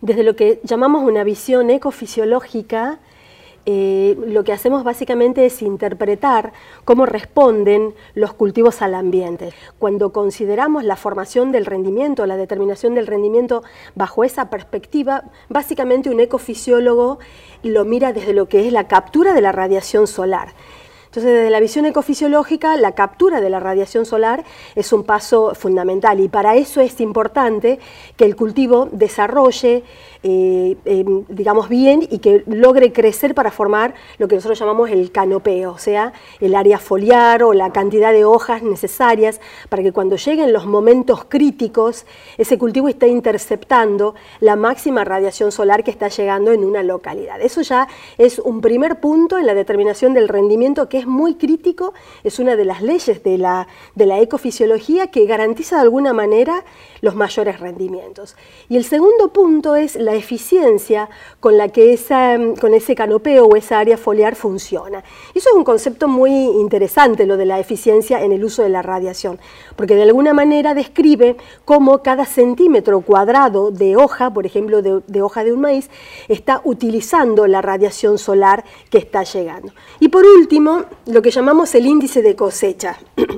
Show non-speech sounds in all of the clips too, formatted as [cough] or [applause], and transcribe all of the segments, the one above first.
Desde lo que llamamos una visión ecofisiológica, eh, lo que hacemos básicamente es interpretar cómo responden los cultivos al ambiente. Cuando consideramos la formación del rendimiento, la determinación del rendimiento bajo esa perspectiva, básicamente un ecofisiólogo lo mira desde lo que es la captura de la radiación solar. Entonces, desde la visión ecofisiológica, la captura de la radiación solar es un paso fundamental y para eso es importante que el cultivo desarrolle eh, em, digamos, bien y que logre crecer para formar lo que nosotros llamamos el canopeo, o sea, el área foliar o la cantidad de hojas necesarias para que cuando lleguen los momentos críticos, ese cultivo esté interceptando la máxima radiación solar que está llegando en una localidad. Eso ya es un primer punto en la determinación del rendimiento que es muy crítico, es una de las leyes de la, de la ecofisiología que garantiza de alguna manera los mayores rendimientos. Y el segundo punto es la eficiencia con la que esa, con ese canopeo o esa área foliar funciona. Eso es un concepto muy interesante, lo de la eficiencia en el uso de la radiación, porque de alguna manera describe cómo cada centímetro cuadrado de hoja, por ejemplo, de, de hoja de un maíz, está utilizando la radiación solar que está llegando. Y por último, lo que llamamos el índice de cosecha. [clears throat]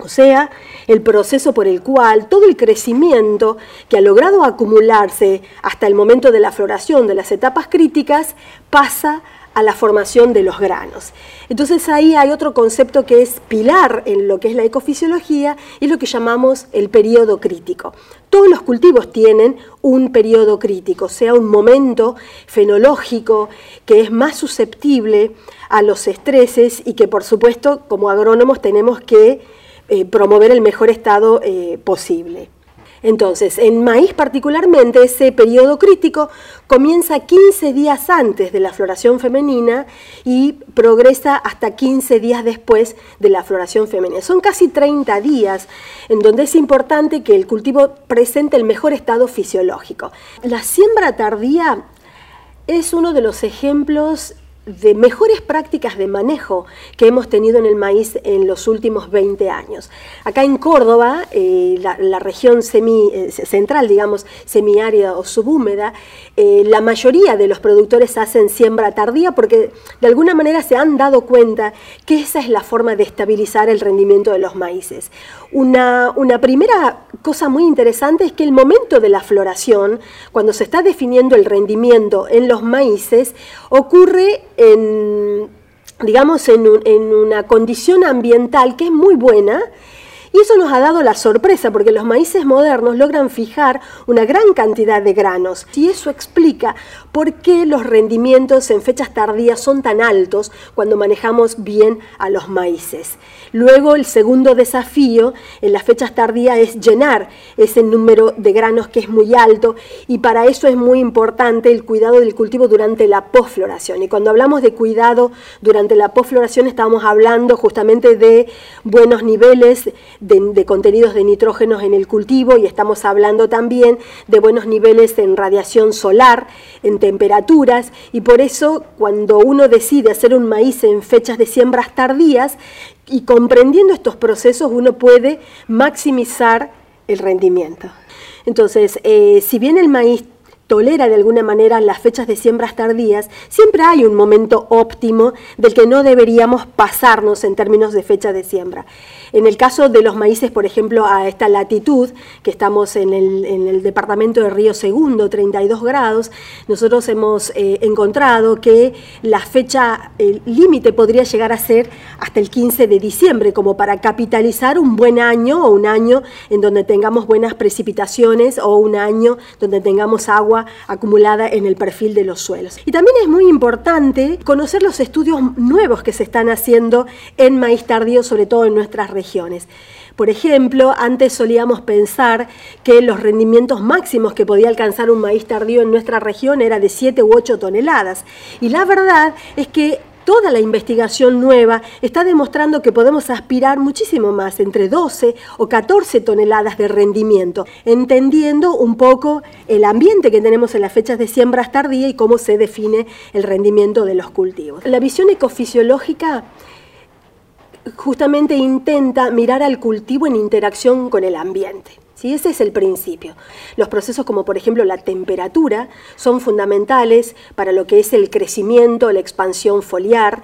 O sea, el proceso por el cual todo el crecimiento que ha logrado acumularse hasta el momento de la floración de las etapas críticas pasa a la formación de los granos. Entonces ahí hay otro concepto que es pilar en lo que es la ecofisiología y lo que llamamos el periodo crítico. Todos los cultivos tienen un periodo crítico, sea, un momento fenológico que es más susceptible a los estreses y que por supuesto como agrónomos tenemos que eh, promover el mejor estado eh, posible. Entonces, en maíz particularmente, ese periodo crítico comienza 15 días antes de la floración femenina y progresa hasta 15 días después de la floración femenina. Son casi 30 días en donde es importante que el cultivo presente el mejor estado fisiológico. La siembra tardía es uno de los ejemplos de mejores prácticas de manejo que hemos tenido en el maíz en los últimos 20 años. Acá en Córdoba, eh, la, región semi, eh, central, digamos, semiárida o subhúmeda, eh, la mayoría de los productores hacen siembra tardía porque de alguna manera se han dado cuenta que esa es la forma de estabilizar el rendimiento de los maíces. Una, una primera cosa muy interesante es que el momento de la floración, cuando se está definiendo el rendimiento en los maíces, ocurre en, digamos, en, en una condición ambiental que es muy buena, y eso nos ha dado la sorpresa porque los maíces modernos logran fijar una gran cantidad de granos. Y eso explica por qué los rendimientos en fechas tardías son tan altos cuando manejamos bien a los maíces. Luego el segundo desafío en las fechas tardías es llenar ese número de granos que es muy alto y para eso es muy importante el cuidado del cultivo durante la posfloración. Y cuando hablamos de cuidado durante la posfloración estamos hablando justamente de buenos niveles de, contenidos de nitrógenos en el cultivo y estamos hablando también de buenos niveles en radiación solar, en temperaturas, y por eso cuando uno decide hacer un maíz en fechas de siembras tardías y comprendiendo estos procesos uno puede maximizar el rendimiento. Entonces, eh, si bien el maíz tolera de alguna manera las fechas de siembras tardías, siempre hay un momento óptimo del que no deberíamos pasarnos en términos de fecha de siembra. En el caso de los maíces, por ejemplo, a esta latitud, que estamos en el, departamento de Río Segundo, 32 grados, nosotros hemos eh, encontrado que la fecha límite podría llegar a ser hasta el 15 de diciembre, como para capitalizar un buen año o un año en donde tengamos buenas precipitaciones o un año donde tengamos agua acumulada en el perfil de los suelos. Y también es muy importante conocer los estudios nuevos que se están haciendo en maíz tardío, sobre todo en nuestras regiones. Por ejemplo, antes solíamos pensar que los rendimientos máximos que podía alcanzar un maíz tardío en nuestra región era de 7 u 8 toneladas. Y la verdad es que toda la investigación nueva está demostrando que podemos aspirar muchísimo más, entre 12 o 14 toneladas de rendimiento, entendiendo un poco el ambiente que tenemos en las fechas de siembras tardía y cómo se define el rendimiento de los cultivos. La visión ecofisiológica justamente intenta mirar al cultivo en interacción con el ambiente. ¿Sí? Ese es el principio. Los procesos como por ejemplo la temperatura son fundamentales para lo que es el crecimiento, la expansión foliar.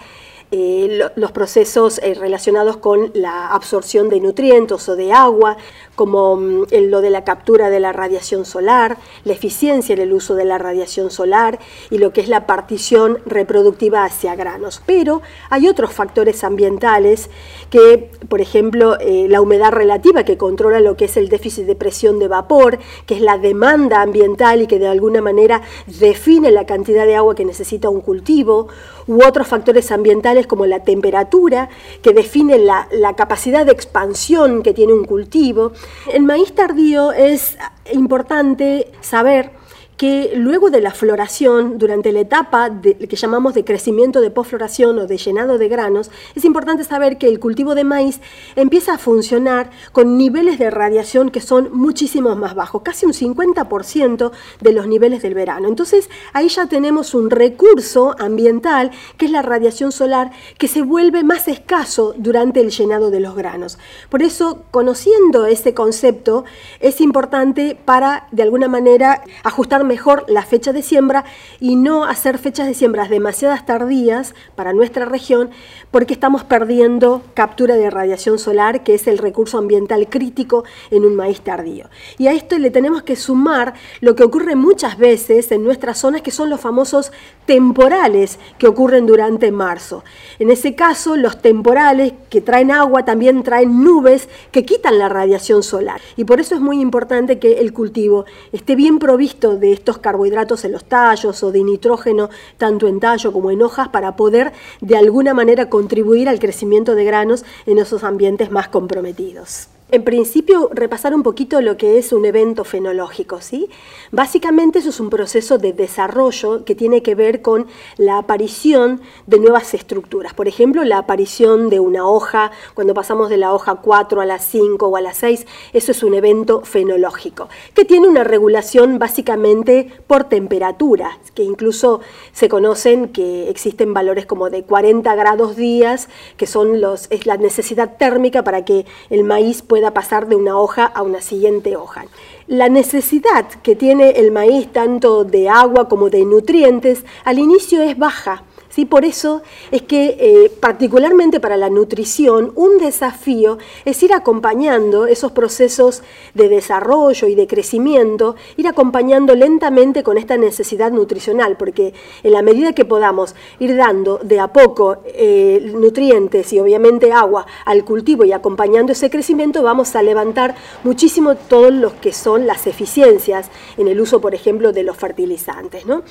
Eh, los procesos eh, relacionados con la absorción de nutrientes o de agua, como mm, lo de la captura de la radiación solar, la eficiencia en el uso de la radiación solar y lo que es la partición reproductiva hacia granos. Pero hay otros factores ambientales que, por ejemplo, eh, la humedad relativa que controla lo que es el déficit de presión de vapor, que es la demanda ambiental y que de alguna manera define la cantidad de agua que necesita un cultivo, u otros factores ambientales como la temperatura, que define la, la capacidad de expansión que tiene un cultivo. El maíz tardío es importante saber que luego de la floración, durante la etapa que llamamos de crecimiento de posfloración o de llenado de granos, es importante saber que el cultivo de maíz empieza a funcionar con niveles de radiación que son muchísimo más bajos, casi un 50% de los niveles del verano. Entonces ahí ya tenemos un recurso ambiental que es la radiación solar que se vuelve más escaso durante el llenado de los granos. Por eso, conociendo ese concepto, es importante para de alguna manera ajustar mejor la fecha de siembra y no hacer fechas de siembras demasiadas tardías para nuestra región porque estamos perdiendo captura de radiación solar, que es el recurso ambiental crítico en un maíz tardío. Y a esto le tenemos que sumar lo que ocurre muchas veces en nuestras zonas, que son los famosos temporales que ocurren durante marzo. En ese caso, los temporales que traen agua también traen nubes que quitan la radiación solar. Y por eso es muy importante que el cultivo esté bien provisto de estos carbohidratos en los tallos o de nitrógeno tanto en tallo como en hojas para poder de alguna manera contribuir al crecimiento de granos en esos ambientes más comprometidos. En principio, repasar un poquito lo que es un evento fenológico, ¿sí? Básicamente eso es un proceso de desarrollo que tiene que ver con la aparición de nuevas estructuras. Por ejemplo, la aparición de una hoja, cuando pasamos de la hoja 4 a la 5 o a la 6, eso es un evento fenológico, que tiene una regulación básicamente por temperatura, que incluso se conocen que existen valores como de 40 grados días, que son los, es la necesidad térmica para que el maíz pueda pasar de una hoja a una siguiente hoja. La necesidad que tiene el maíz tanto de agua como de nutrientes al inicio es baja ¿sí? Por eso es que, eh, particularmente para la nutrición, un desafío es ir acompañando esos procesos de desarrollo y de crecimiento, ir acompañando lentamente con esta necesidad nutricional, porque en la medida que podamos ir dando de a poco eh, nutrientes y obviamente agua al cultivo y acompañando ese crecimiento, vamos a levantar muchísimo todo lo que son las eficiencias en el uso, por ejemplo, de los fertilizantes. ¿no?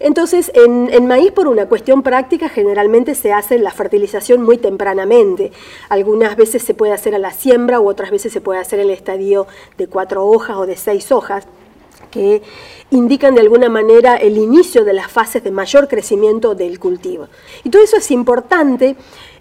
Entonces, en, maíz, por una cuestión práctica, generalmente se hace la fertilización muy tempranamente. Algunas veces se puede hacer a la siembra u otras veces se puede hacer en el estadio de cuatro hojas o de seis hojas que indican de alguna manera el inicio de las fases de mayor crecimiento del cultivo. Y todo eso es importante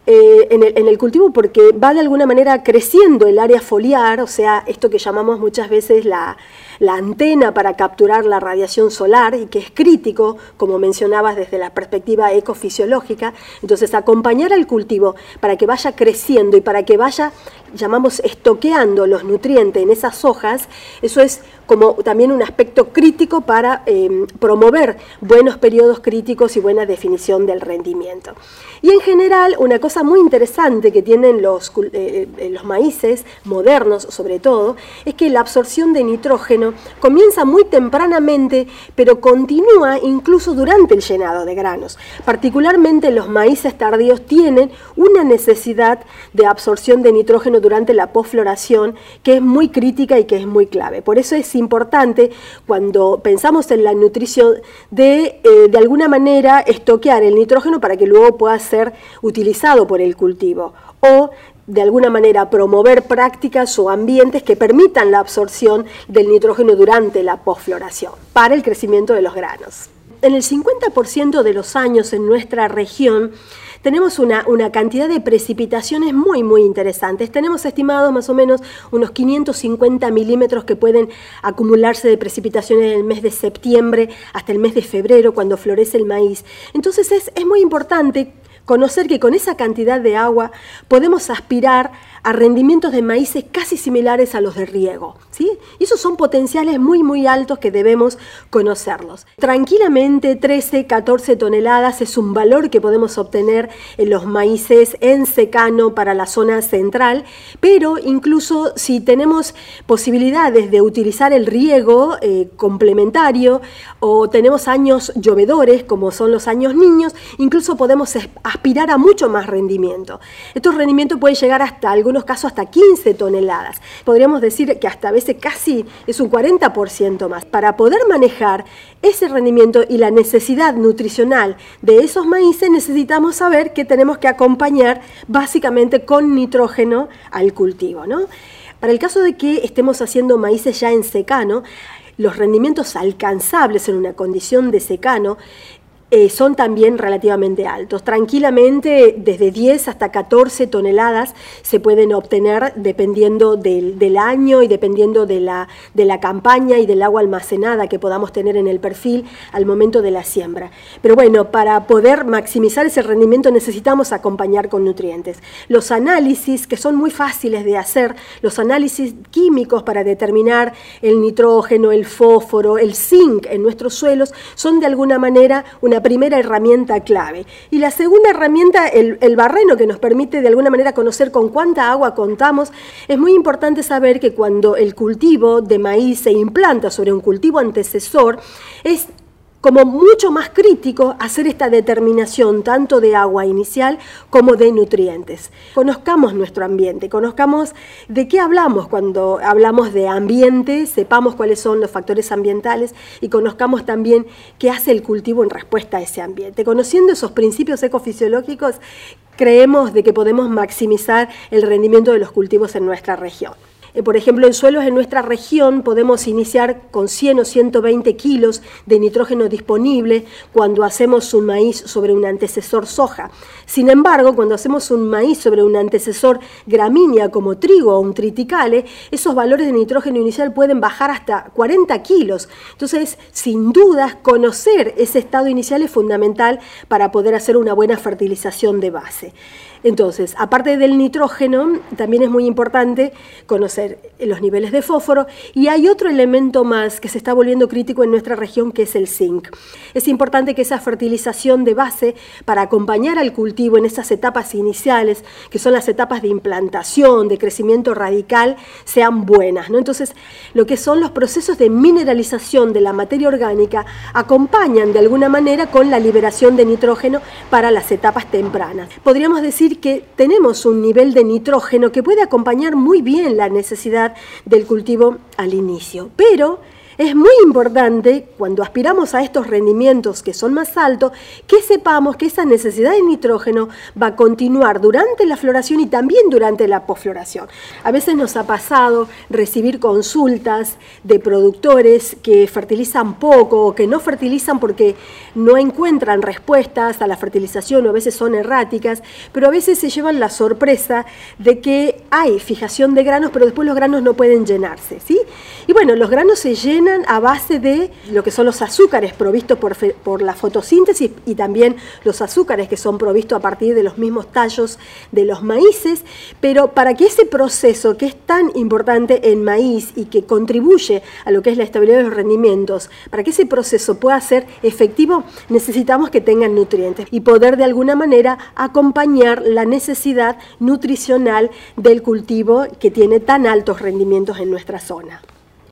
eh, en, el, cultivo porque va de alguna manera creciendo el área foliar, o sea, esto que llamamos muchas veces la, la antena para capturar la radiación solar y que es crítico, como mencionabas desde la perspectiva ecofisiológica. Entonces, acompañar al cultivo para que vaya creciendo y para que vaya, llamamos, estoqueando los nutrientes en esas hojas, eso es como también un aspecto crítico para em, promover buenos periodos críticos y buena definición del rendimiento. Y en general, una cosa muy interesante que tienen los, eh, eh, los maíces modernos, sobre todo, es que la absorción de nitrógeno comienza muy tempranamente, pero continúa incluso durante el llenado de granos. Particularmente los maíces tardíos tienen una necesidad de absorción de nitrógeno durante la posfloración que es muy crítica y que es muy clave. Por eso es importante cuando pensamos en la nutrición de eh, de alguna manera estoquear el nitrógeno para que luego pueda ser utilizado por el cultivo o de alguna manera promover prácticas o ambientes que permitan la absorción del nitrógeno durante la posfloración para el crecimiento de los granos. En el 50% de los años en nuestra región tenemos una, una, cantidad de precipitaciones muy, muy interesantes. Tenemos estimados más o menos unos 550 milímetros que pueden acumularse de precipitaciones en el mes de septiembre hasta el mes de febrero, cuando florece el maíz. Entonces es, es muy importante conocer que con esa cantidad de agua podemos aspirar a rendimientos de maíces casi similares a los de riego. ¿sí? Y esos son potenciales muy, muy altos que debemos conocerlos. Tranquilamente, 13, 14 toneladas es un valor que podemos obtener en los maíces en secano para la zona central, pero incluso si tenemos posibilidades de utilizar el riego eh, complementario o tenemos años llovedores, como son los años niños, incluso podemos aspirar a mucho más rendimiento. Estos rendimientos pueden llegar hasta algunos casos hasta 15 toneladas. Podríamos decir que hasta a veces casi es un 40% más. Para poder manejar ese rendimiento y la necesidad nutricional de esos maíces necesitamos saber que tenemos que acompañar básicamente con nitrógeno al cultivo. Para el caso de que estemos haciendo maíces ya en secano, los rendimientos alcanzables en una condición de secano eh, son también relativamente altos. Tranquilamente, desde 10 hasta 14 toneladas se pueden obtener dependiendo del, año y dependiendo de la, de la, campaña y del agua almacenada que podamos tener en el perfil al momento de la siembra. Pero bueno, para poder maximizar ese rendimiento necesitamos acompañar con nutrientes. Los análisis, que son muy fáciles de hacer, los análisis químicos para determinar el nitrógeno, el fósforo, el zinc en nuestros suelos, son de alguna manera una primera herramienta clave. Y la segunda herramienta, el, el barreno, que nos permite de alguna manera conocer con cuánta agua contamos. Es muy importante saber que cuando el cultivo de maíz se implanta sobre un cultivo antecesor, es como mucho más crítico hacer esta determinación tanto de agua inicial como de nutrientes. Conozcamos nuestro ambiente, conozcamos de qué hablamos cuando hablamos de ambiente, sepamos cuáles son los factores ambientales y conozcamos también qué hace el cultivo en respuesta a ese ambiente. Conociendo esos principios ecofisiológicos, creemos de que podemos maximizar el rendimiento de los cultivos en nuestra región. Eh, por ejemplo, en suelos en nuestra región podemos iniciar con 100 o 120 kilos de nitrógeno disponible cuando hacemos un maíz sobre un antecesor soja. Sin embargo, cuando hacemos un maíz sobre un antecesor gramínea como trigo o un triticale, esos valores de nitrógeno inicial pueden bajar hasta 40 kilos. Entonces, sin dudas, conocer ese estado inicial es fundamental para poder hacer una buena fertilización de base. Entonces, aparte del nitrógeno, también es muy importante conocer los niveles de fósforo y hay otro elemento más que se está volviendo crítico en nuestra región que es el zinc. Es importante que esa fertilización de base para acompañar al cultivo en esas etapas iniciales, que son las etapas de implantación, de crecimiento radical, sean buenas. ¿no? Entonces, lo que son los procesos de mineralización de la materia orgánica acompañan de alguna manera con la liberación de nitrógeno para las etapas tempranas. Podríamos decir que tenemos un nivel de nitrógeno que puede acompañar muy bien la necesidad del cultivo al inicio, pero es muy importante, cuando aspiramos a estos rendimientos que son más altos, que sepamos que esa necesidad de nitrógeno va a continuar durante la floración y también durante la posfloración. A veces nos ha pasado recibir consultas de productores que fertilizan poco o que no fertilizan porque no encuentran respuestas a la fertilización o a veces son erráticas, pero a veces se llevan la sorpresa de que hay fijación de granos, pero después los granos no pueden llenarse. ¿sí? Y bueno, los granos se llenan a base de lo que son los azúcares provistos por, por la fotosíntesis y también los azúcares que son provistos a partir de los mismos tallos de los maíces, pero para que ese proceso que es tan importante en maíz y que contribuye a lo que es la estabilidad de los rendimientos, para que ese proceso pueda ser efectivo, necesitamos que tengan nutrientes y poder de alguna manera acompañar la necesidad nutricional del cultivo que tiene tan altos rendimientos en nuestra zona.